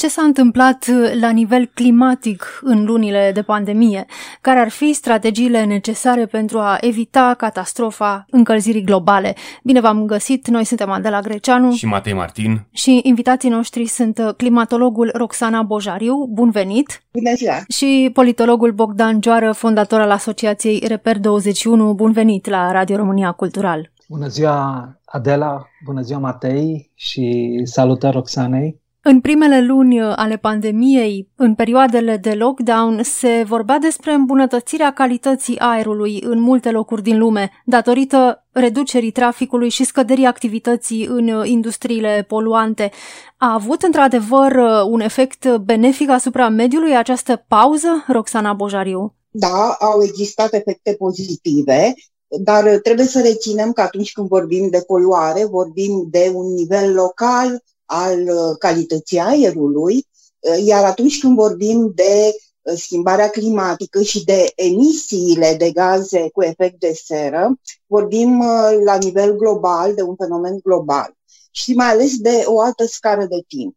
Ce s-a întâmplat la nivel climatic în lunile de pandemie? Care ar fi strategiile necesare pentru a evita catastrofa încălzirii globale? Bine v-am găsit, noi suntem Adela Greceanu și Matei Martin și invitații noștri sunt climatologul Roxana Bojariu, bun venit! Bună ziua! Și politologul Bogdan Joară, fondator al Asociației Reper 21, bun venit la Radio România Cultural! Bună ziua, Adela, bună ziua, Matei și salutări Roxanei! În primele luni ale pandemiei, în perioadele de lockdown, se vorbea despre îmbunătățirea calității aerului în multe locuri din lume, datorită reducerii traficului și scăderii activității în industriile poluante. A avut într-adevăr un efect benefic asupra mediului această pauză, Roxana Bojariu? Da, au existat efecte pozitive, dar trebuie să reținem că atunci când vorbim de poluare, vorbim de un nivel local, al uh, calității aerului, uh, iar atunci când vorbim de uh, schimbarea climatică și de emisiile de gaze cu efect de seră, vorbim la nivel global de un fenomen global și mai ales de o altă scară de timp.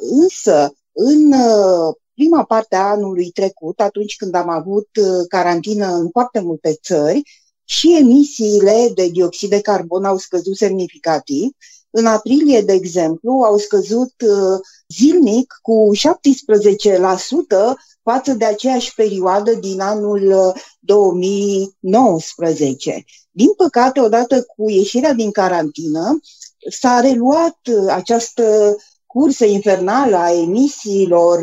Însă, în prima parte a anului trecut, atunci când am avut carantină în foarte multe țări, și emisiile de dioxid de carbon au scăzut semnificativ în aprilie, de exemplu, au scăzut uh, zilnic cu 17% față de aceeași perioadă din anul 2019. Uh, din păcate, odată cu ieșirea din carantină, s-a reluat uh, această cursă infernală a emisiilor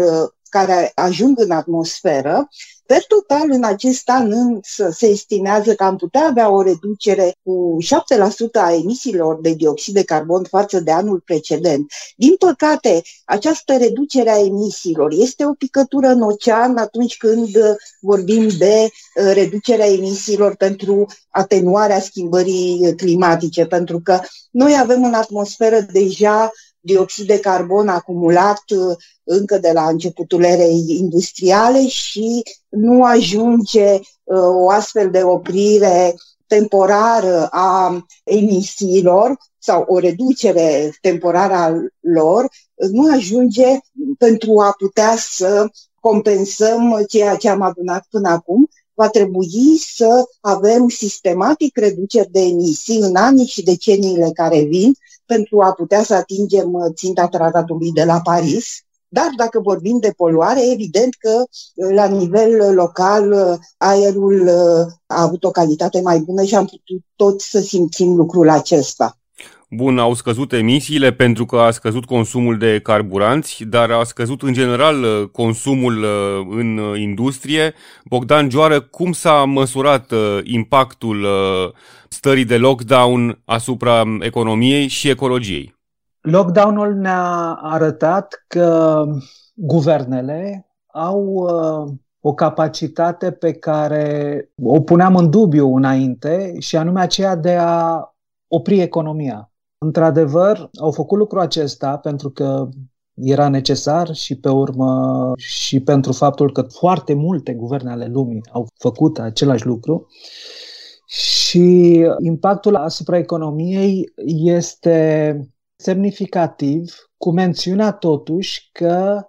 care ajung în atmosferă Per total, în acest an însă se estimează că am putea avea o reducere cu 7% a emisiilor de dioxid de carbon față de anul precedent. Din păcate, această reducere a emisiilor este o picătură în ocean atunci când vorbim de uh, reducerea emisiilor pentru atenuarea schimbării climatice, pentru că noi avem în atmosferă deja dioxid de carbon acumulat uh, încă de la începutul erei industriale și nu ajunge uh, o astfel de oprire temporară a emisiilor sau o reducere temporară a lor, nu ajunge pentru a putea să compensăm ceea ce am adunat până acum, va trebui să avem sistematic reduceri de emisii în anii și deceniile care vin pentru a putea să atingem uh, ținta tratatului de la Paris. Dar dacă vorbim de poluare, evident că uh, la nivel local uh, aerul a avut o calitate mai bună și am putut tot să simțim lucrul acesta. Bun, au scăzut emisiile pentru că a scăzut consumul de carburanți, dar a scăzut în general consumul în industrie. Bogdan Joară, cum s-a măsurat impactul stării de lockdown asupra economiei și ecologiei? Lockdownul ne-a arătat că guvernele au uh, o capacitate pe care o puneam în dubiu înainte și anume aceea de a opri economia. Într-adevăr, au făcut lucrul acesta pentru că era necesar și pe urmă și pentru faptul că foarte multe guverne ale lumii au făcut același lucru și impactul asupra economiei este semnificativ, cu mențiunea totuși că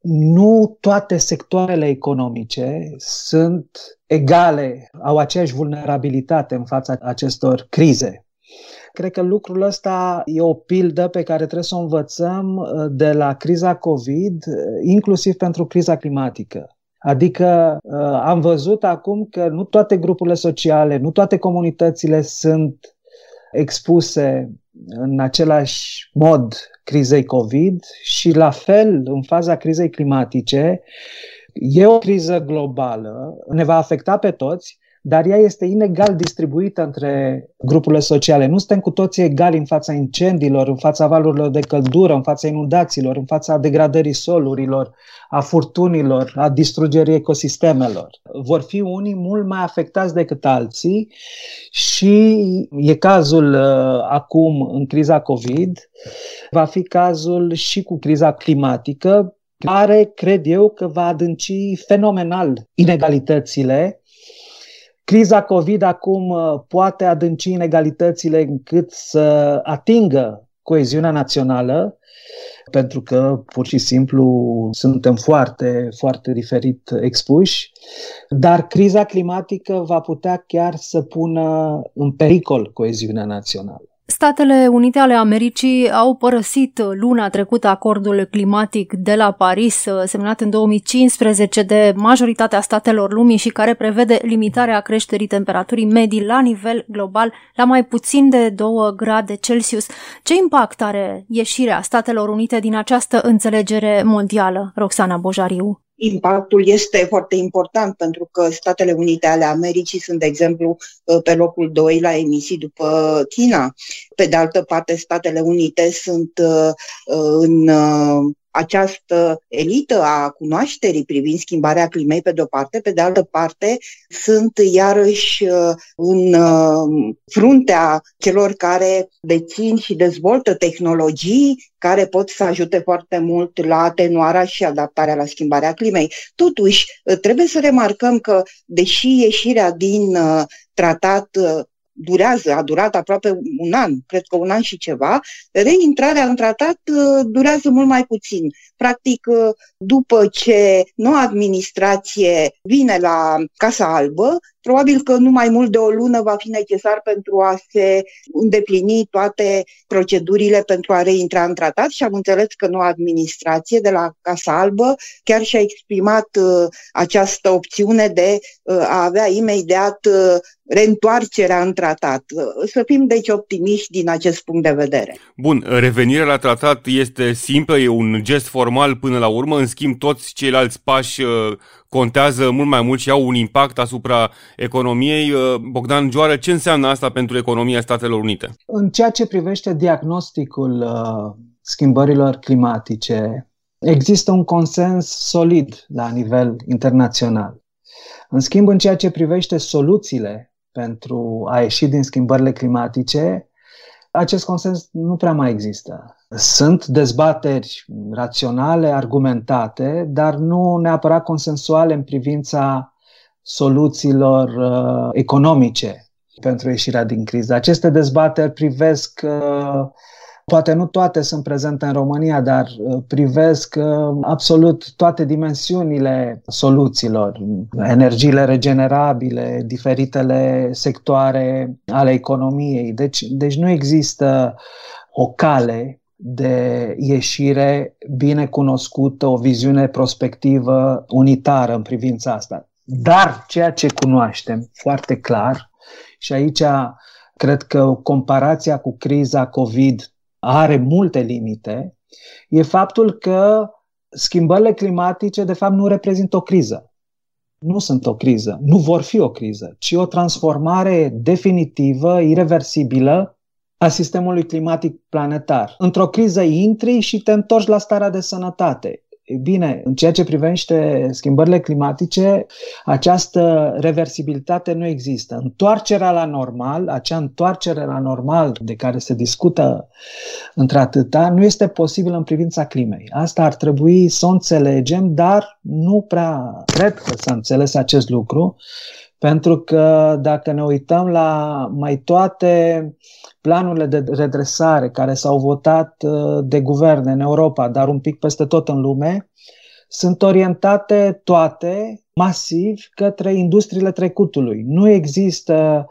nu toate sectoarele economice sunt egale, au aceeași vulnerabilitate în fața acestor crize. Cred că lucrul ăsta e o pildă pe care trebuie să o învățăm uh, de la criza COVID, uh, inclusiv pentru criza climatică. Adică uh, am văzut acum că nu toate grupurile sociale, nu toate comunitățile sunt expuse în același mod crizei COVID și la fel în faza crizei climatice e o criză globală, ne va afecta pe toți, dar ea este inegal distribuită între grupurile sociale. Nu suntem cu toții egali în fața incendiilor, în fața valurilor de căldură, în fața inundațiilor, în fața degradării solurilor, a furtunilor, a distrugerii ecosistemelor. Vor fi unii mult mai afectați decât alții și e cazul uh, acum în criza COVID, va fi cazul și cu criza climatică, care cred eu că va adânci fenomenal inegalitățile Criza COVID acum uh, poate adânci inegalitățile încât să atingă coeziunea națională, pentru că pur și simplu suntem foarte, foarte diferit expuși, dar criza climatică va putea chiar să pună în pericol coeziunea națională. Statele Unite ale Americii au părăsit luna trecută acordul climatic de la Paris, semnat în 2015 de majoritatea statelor lumii și care prevede limitarea creșterii temperaturii medii la nivel global la mai puțin de 2 grade Celsius. Ce impact are ieșirea Statelor Unite din această înțelegere mondială, Roxana Bojariu? Impactul este foarte important pentru că Statele Unite ale Americii sunt, de exemplu, pe locul 2 la emisii după China. Pe de altă parte, Statele Unite sunt uh, în uh, această elită a cunoașterii privind schimbarea climei pe de-o parte, pe de altă parte sunt iarăși uh, în uh, fruntea celor care dețin și dezvoltă tehnologii care pot să ajute foarte mult la atenuarea și adaptarea la schimbarea climei. Totuși, uh, trebuie să remarcăm că, deși ieșirea din tratat durează, a durat aproape un an, cred că un an și ceva, reintrarea în tratat uh, durează mult mai puțin. Practic, uh, după ce noua administrație vine la Casa Albă, probabil că nu mai mult de o lună va fi necesar pentru a se îndeplini toate procedurile pentru a reintra în tratat și am înțeles că noua administrație de la Casa Albă chiar și-a exprimat uh, această opțiune de a avea imediat reîntoarcerea în tratat. Să fim deci optimiști din acest punct de vedere. Bun, revenirea la tratat este simplă, e un gest formal până la urmă, în schimb toți ceilalți pași uh, contează mult mai mult și au un impact asupra economiei. Uh, Bogdan Joară, ce înseamnă asta pentru economia Statelor Unite? În ceea ce privește diagnosticul uh, schimbărilor climatice, există un consens solid la nivel internațional. În schimb, în ceea ce privește soluțiile pentru a ieși din schimbările climatice, acest consens nu prea mai există. Sunt dezbateri raționale, argumentate, dar nu neapărat consensuale în privința soluțiilor uh, economice pentru ieșirea din criză. Aceste dezbateri privesc uh, Poate nu toate sunt prezente în România, dar uh, privesc uh, absolut toate dimensiunile soluțiilor, energiile regenerabile, diferitele sectoare ale economiei. Deci, deci nu există o cale de ieșire bine cunoscută, o viziune prospectivă unitară în privința asta. Dar ceea ce cunoaștem foarte clar, și aici cred că comparația cu criza COVID are multe limite, e faptul că schimbările climatice, de fapt, nu reprezintă o criză. Nu sunt o criză, nu vor fi o criză, ci o transformare definitivă, irreversibilă a sistemului climatic planetar. Într-o criză intri și te întorci la starea de sănătate. E bine, în ceea ce privește schimbările climatice, această reversibilitate nu există. Întoarcerea la normal, acea întoarcere la normal de care se discută într-atâta, nu este posibilă în privința climei. Asta ar trebui să o înțelegem, dar nu prea cred că s-a înțeles acest lucru, pentru că dacă ne uităm la mai toate planurile de redresare care s-au votat uh, de guverne în Europa, dar un pic peste tot în lume, sunt orientate toate masiv către industriile trecutului. Nu există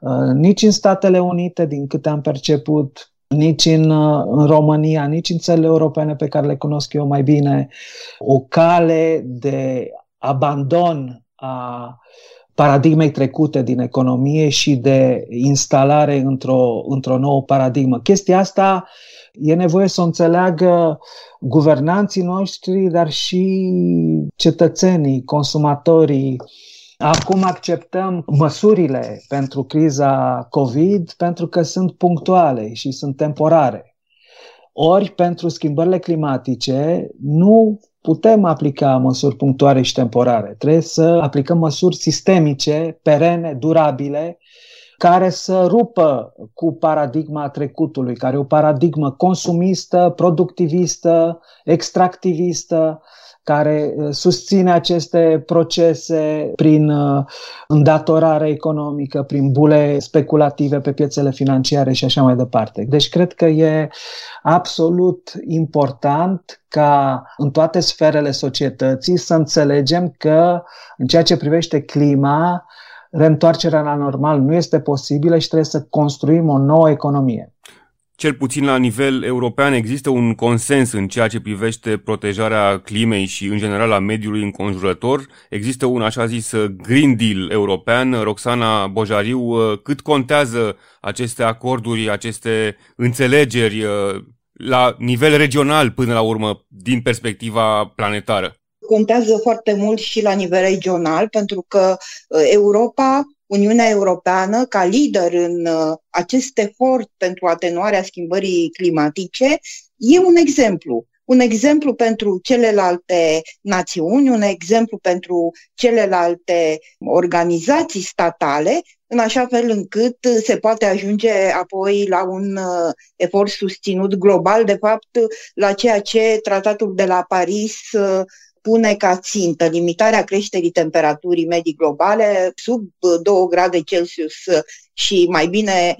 uh, nici în Statele Unite, din câte am perceput, nici în, uh, în România, nici în țările europene pe care le cunosc eu mai bine, o cale de abandon a paradigmei trecute din economie și de instalare într-o, într-o nouă paradigmă. Chestia asta e nevoie să o înțeleagă guvernanții noștri, dar și cetățenii, consumatorii. Acum acceptăm măsurile pentru criza COVID pentru că sunt punctuale și sunt temporare. Ori pentru schimbările climatice nu putem aplica măsuri punctuale și temporare. Trebuie să aplicăm măsuri sistemice, perene, durabile, care să rupă cu paradigma trecutului, care e o paradigmă consumistă, productivistă, extractivistă, care uh, susține aceste procese prin uh, îndatorare economică, prin bule speculative pe piețele financiare și așa mai departe. Deci cred că e absolut important ca în toate sferele societății să înțelegem că în ceea ce privește clima, reîntoarcerea la normal nu este posibilă și trebuie să construim o nouă economie. Cel puțin la nivel european există un consens în ceea ce privește protejarea climei și în general a mediului înconjurător. Există un așa zis Green Deal european. Roxana Bojariu, cât contează aceste acorduri, aceste înțelegeri la nivel regional până la urmă din perspectiva planetară? Contează foarte mult și la nivel regional pentru că Europa Uniunea Europeană, ca lider în uh, acest efort pentru atenuarea schimbării climatice, e un exemplu. Un exemplu pentru celelalte națiuni, un exemplu pentru celelalte organizații statale, în așa fel încât se poate ajunge apoi la un uh, efort susținut global, de fapt, la ceea ce tratatul de la Paris uh, pune ca țintă limitarea creșterii temperaturii medii globale sub 2 grade Celsius și mai bine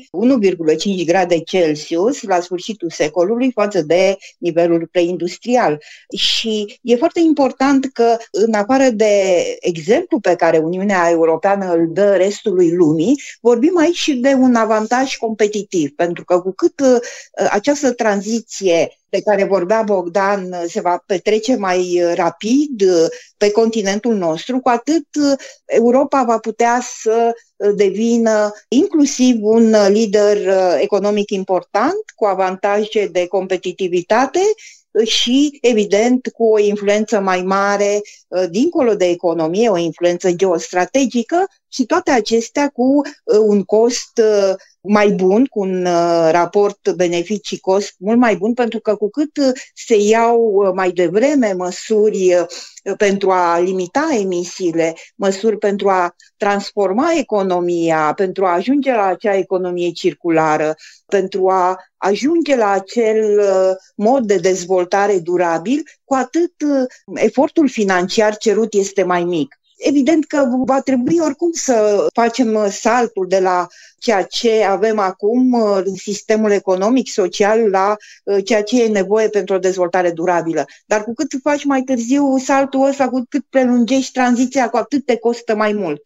1,5 grade Celsius la sfârșitul secolului față de nivelul preindustrial. Și e foarte important că, în afară de exemplu pe care Uniunea Europeană îl dă restului lumii, vorbim aici și de un avantaj competitiv, pentru că cu cât uh, această tranziție de care vorbea Bogdan se va petrece mai rapid uh, pe continentul nostru, cu atât uh, Europa va putea să devină inclusiv un lider uh, economic important cu avantaje de competitivitate și, evident, cu o influență mai mare uh, dincolo de economie, o influență geostrategică și toate acestea cu uh, un cost mai bun, cu un raport beneficii-cost mult mai bun, pentru că cu cât se iau mai devreme măsuri pentru a limita emisiile, măsuri pentru a transforma economia, pentru a ajunge la acea economie circulară, pentru a ajunge la acel uh, mod de dezvoltare durabil, cu atât uh, efortul financiar cerut este mai mic. Evident că va trebui oricum să facem uh, saltul de la ceea ce avem acum uh, în sistemul economic, social, la uh, ceea ce e nevoie pentru o dezvoltare durabilă. Dar cu cât faci mai târziu saltul ăsta, cu cât prelungești tranziția, cu atât te costă mai mult.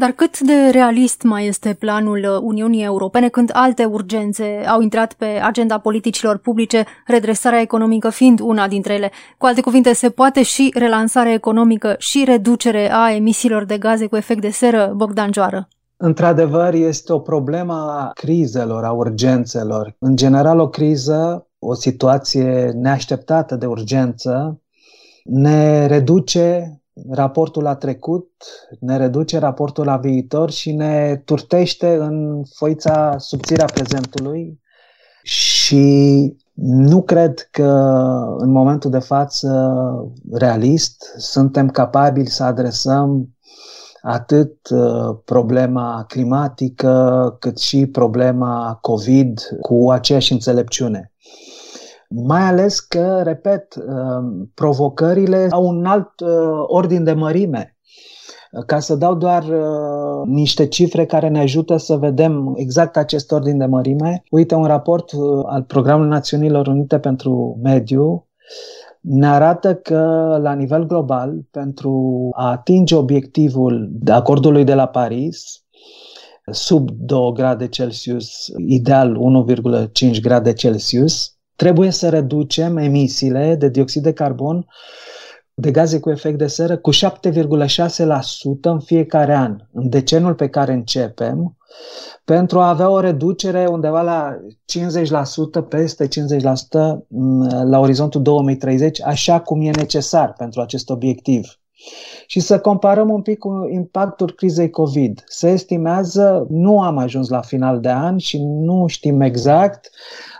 Dar cât de realist mai este planul Uniunii Europene când alte urgențe au intrat pe agenda politicilor publice, redresarea economică fiind una dintre ele? Cu alte cuvinte, se poate și relansare economică și reducere a emisiilor de gaze cu efect de seră, Bogdan Joară? Într-adevăr, este o problemă a crizelor, a urgențelor. În general, o criză, o situație neașteptată de urgență, ne reduce raportul la trecut, ne reduce raportul la viitor și ne turtește în foița subțirea prezentului și nu cred că în momentul de față realist suntem capabili să adresăm atât uh, problema climatică cât și problema COVID cu aceeași înțelepciune. Mai ales că, repet, uh, provocările au un alt uh, ordin de mărime. Ca să dau doar uh, niște cifre care ne ajută să vedem exact acest ordin de mărime, uite un raport uh, al Programului Națiunilor Unite pentru Mediu ne arată că la nivel global, pentru a atinge obiectivul de acordului de la Paris, sub 2 grade Celsius, ideal 1,5 grade Celsius, trebuie să reducem emisiile de dioxid de carbon de gaze cu efect de seră cu 7,6% în fiecare an, în deceniul pe care începem, pentru a avea o reducere undeva la 50%, peste 50% la orizontul 2030, așa cum e necesar pentru acest obiectiv. Și să comparăm un pic cu impactul crizei COVID. Se estimează, nu am ajuns la final de an și nu știm exact,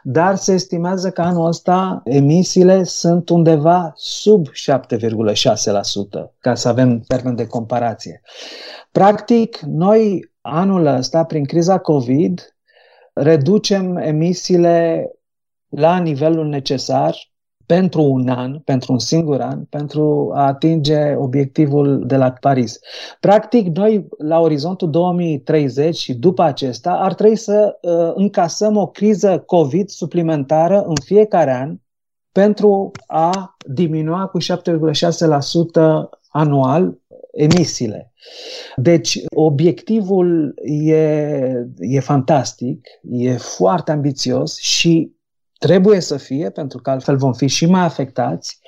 dar se estimează că anul ăsta emisiile sunt undeva sub 7,6%, ca să avem termen de comparație. Practic, noi anul ăsta, prin criza COVID, reducem emisiile la nivelul necesar pentru un an, pentru un singur an, pentru a atinge obiectivul de la Paris. Practic, noi, la orizontul 2030 și după acesta, ar trebui să uh, încasăm o criză COVID suplimentară în fiecare an pentru a diminua cu 7,6% anual emisiile. Deci, obiectivul e, e fantastic, e foarte ambițios și trebuie să fie, pentru că altfel vom fi și mai afectați.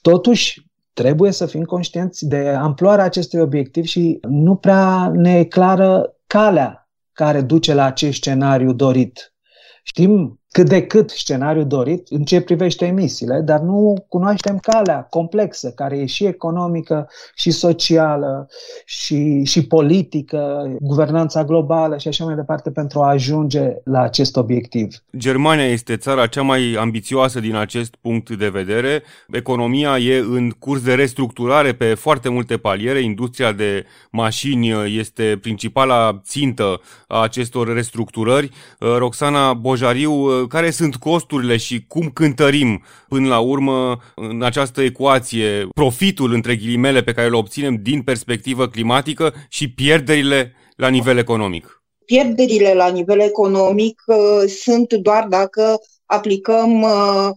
Totuși, trebuie să fim conștienți de amploarea acestui obiectiv și nu prea ne e clară calea care duce la acest scenariu dorit. Știm cât de cât scenariul dorit în ce privește emisiile, dar nu cunoaștem calea complexă, care e și economică, și socială, și, și politică, guvernanța globală și așa mai departe pentru a ajunge la acest obiectiv. Germania este țara cea mai ambițioasă din acest punct de vedere. Economia e în curs de restructurare pe foarte multe paliere. Industria de mașini este principala țintă a acestor restructurări. Roxana Bojariu care sunt costurile și cum cântărim până la urmă în această ecuație profitul între ghilimele pe care îl obținem din perspectivă climatică și pierderile la nivel economic. Pierderile la nivel economic uh, sunt doar dacă aplicăm uh,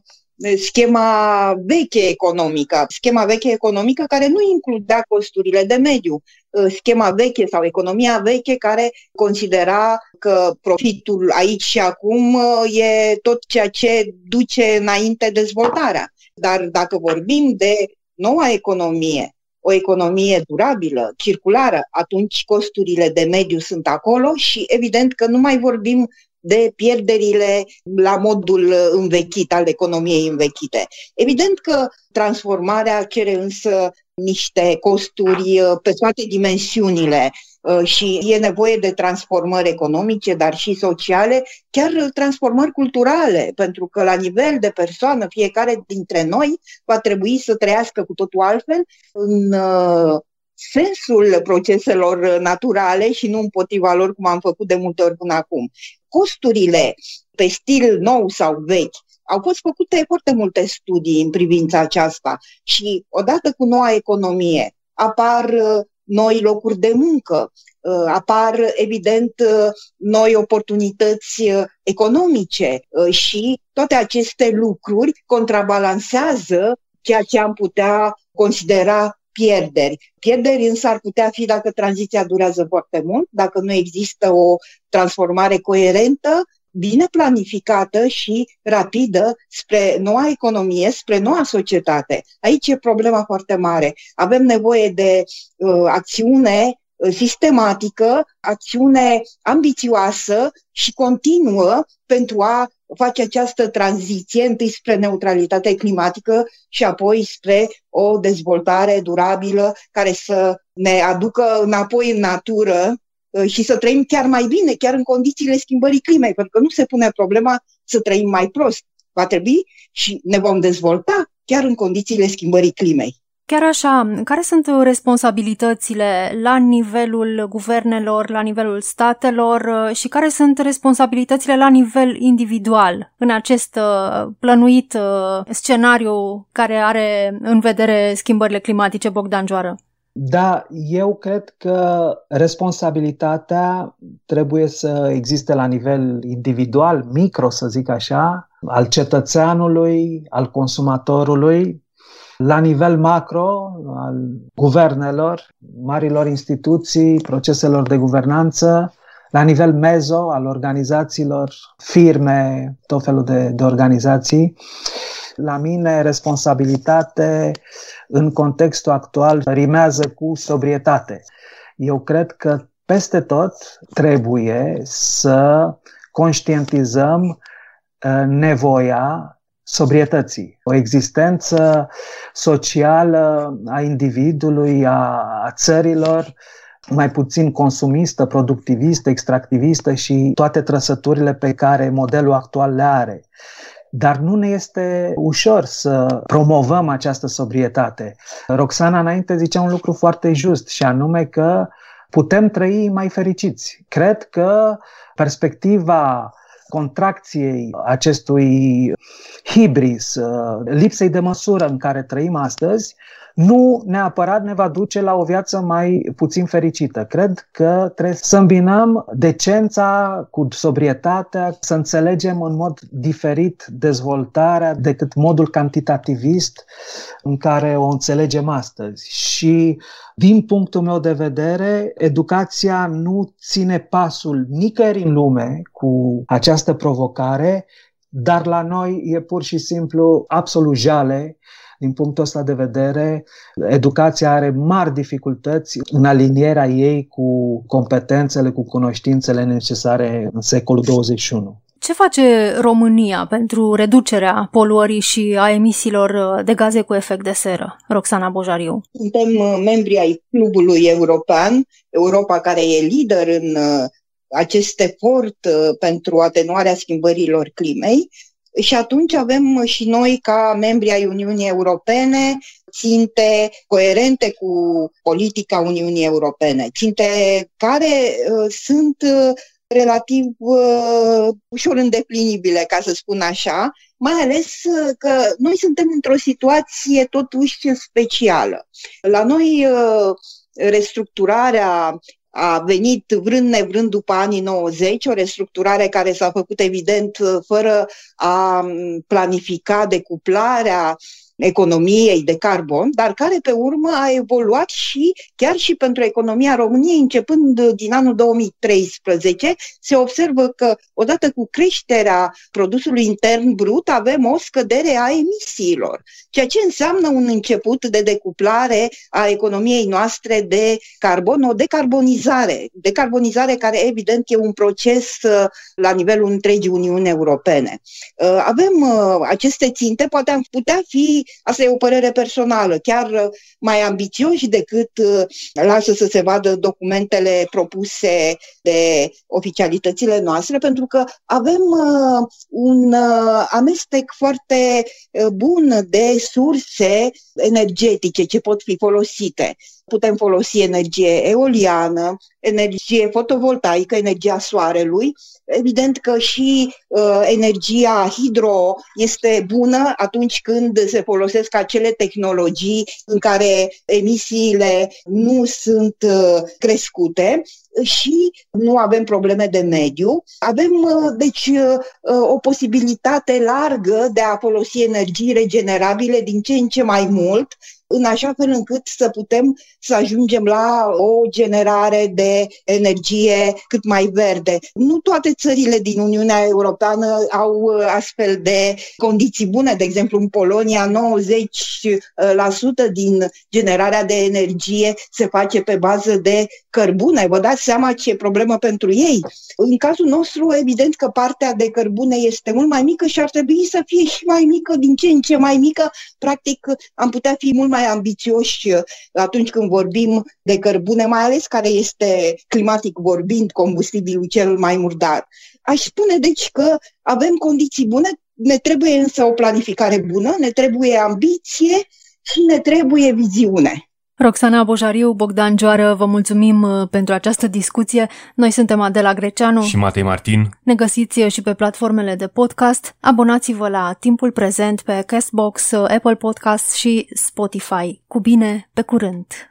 schema veche economică, schema veche economică care nu includea costurile de mediu, uh, schema veche sau economia veche care considera că profitul aici și acum uh, e tot ceea ce duce înainte dezvoltarea. Dar dacă vorbim de noua economie, o economie durabilă, circulară, atunci costurile de mediu sunt acolo și evident că nu mai vorbim de pierderile la modul învechit al economiei învechite. Evident că transformarea cere însă niște costuri uh, pe toate dimensiunile uh, și e nevoie de transformări economice, dar și sociale, chiar transformări culturale, pentru că la nivel de persoană fiecare dintre noi va trebui să trăiască cu totul altfel în uh, sensul proceselor naturale și nu împotriva lor, cum am făcut de multe ori până acum. Costurile pe stil nou sau vechi. Au fost făcute foarte multe studii în privința aceasta și odată cu noua economie apar uh, noi locuri de muncă, uh, apar evident uh, noi oportunități economice și toate aceste lucruri contrabalansează ceea ce am putea considera pierderi. Pierderi însă ar putea fi dacă tranziția durează foarte mult, dacă nu există o transformare coerentă, bine planificată și rapidă spre noua economie, spre noua societate. Aici e problema foarte mare. Avem nevoie de uh, acțiune uh, sistematică, acțiune ambițioasă și continuă pentru a face această tranziție întâi spre neutralitate climatică și apoi spre o dezvoltare durabilă care să ne aducă înapoi în natură uh, și să trăim chiar mai bine, chiar în condițiile schimbării climei, pentru că nu se pune problema să trăim mai prost. Va trebui și ne vom dezvolta chiar în condițiile schimbării climei. Chiar așa, care sunt responsabilitățile la nivelul guvernelor, la nivelul statelor uh, și care sunt responsabilitățile la nivel individual în acest uh, plănuit uh, scenariu care are în vedere schimbările climatice, Bogdan Joară? Da, eu cred că responsabilitatea trebuie să existe la nivel individual, micro, să zic așa, al cetățeanului, al consumatorului, la nivel macro al guvernelor, marilor instituții, proceselor de guvernanță, la nivel mezo al organizațiilor, firme, tot felul de, de organizații. La mine, responsabilitate în contextul actual rimează cu sobrietate. Eu cred că peste tot trebuie să conștientizăm uh, nevoia sobrietății, o existență socială a individului, a, a țărilor, mai puțin consumistă, productivistă, extractivistă și toate trăsăturile pe care modelul actual le are. Dar nu ne este ușor să promovăm această sobrietate. Roxana înainte zicea un lucru foarte just și anume că putem trăi mai fericiți. Cred că perspectiva contracției acestui hibris, uh, lipsei de măsură în care trăim astăzi, nu neapărat ne va duce la o viață mai puțin fericită. Cred că trebuie să îmbinăm decența cu sobrietatea, să înțelegem în mod diferit dezvoltarea decât modul cantitativist în care o înțelegem astăzi. Și din punctul meu de vedere, educația nu ține pasul nicăieri în lume cu această provocare, dar la noi e pur și simplu absolut jale din punctul ăsta de vedere, educația are mari dificultăți în alinierea ei cu competențele, cu cunoștințele necesare în secolul 21. Ce face România pentru reducerea poluării și a emisiilor de gaze cu efect de seră? Roxana Bojariu. Suntem uh, membri ai clubului european, Europa care e lider în uh, acest efort uh, pentru atenuarea schimbărilor climei și atunci avem și noi, ca membri ai Uniunii Europene, ținte coerente cu politica Uniunii Europene, ținte care uh, sunt uh, relativ uh, ușor îndeplinibile, ca să spun așa, mai ales uh, că noi suntem într-o situație totuși specială. La noi uh, restructurarea a venit vrând nevrând după anii 90, o restructurare care s-a făcut evident fără a planifica decuplarea economiei de carbon, dar care pe urmă a evoluat și chiar și pentru economia României, începând din anul 2013, se observă că odată cu creșterea produsului intern brut avem o scădere a emisiilor, ceea ce înseamnă un început de decuplare a economiei noastre de carbon, o decarbonizare, decarbonizare care evident e un proces uh, la nivelul întregii Uniuni Europene. Uh, avem uh, aceste ținte, poate am putea fi Asta e o părere personală, chiar uh, mai ambițioși decât uh, lasă să se vadă documentele propuse de oficialitățile noastre, pentru că avem uh, un amestec foarte bun de surse energetice ce pot fi folosite putem folosi energie eoliană, energie fotovoltaică, energia soarelui. Evident că și uh, energia hidro este bună atunci când se folosesc acele tehnologii în care emisiile nu sunt uh, crescute și nu avem probleme de mediu. Avem, uh, deci, uh, uh, o posibilitate largă de a folosi energii regenerabile din ce în ce mai mult în așa fel încât să putem să ajungem la o generare de energie cât mai verde. Nu toate țările din Uniunea Europeană au uh, astfel de condiții bune. De exemplu, în Polonia, 90% din generarea de energie se face pe bază de cărbune. Vă dați seama ce e problemă pentru ei. În cazul nostru, evident că partea de cărbune este mult mai mică și ar trebui să fie și mai mică, din ce în ce mai mică. Practic, am putea fi mult mai mai ambițioși uh, atunci când vorbim de cărbune, mai ales care este climatic vorbind combustibilul cel mai murdar. Aș spune deci că avem condiții bune, ne trebuie însă o planificare bună, ne trebuie ambiție și ne trebuie viziune. Roxana Bojariu, Bogdan Joară, vă mulțumim uh, pentru această discuție. Noi suntem Adela Greceanu și Matei Martin. Ne găsiți uh, și pe platformele de podcast. Abonați-vă la Timpul Prezent pe Castbox, uh, Apple Podcast și Spotify. Cu bine, pe curând!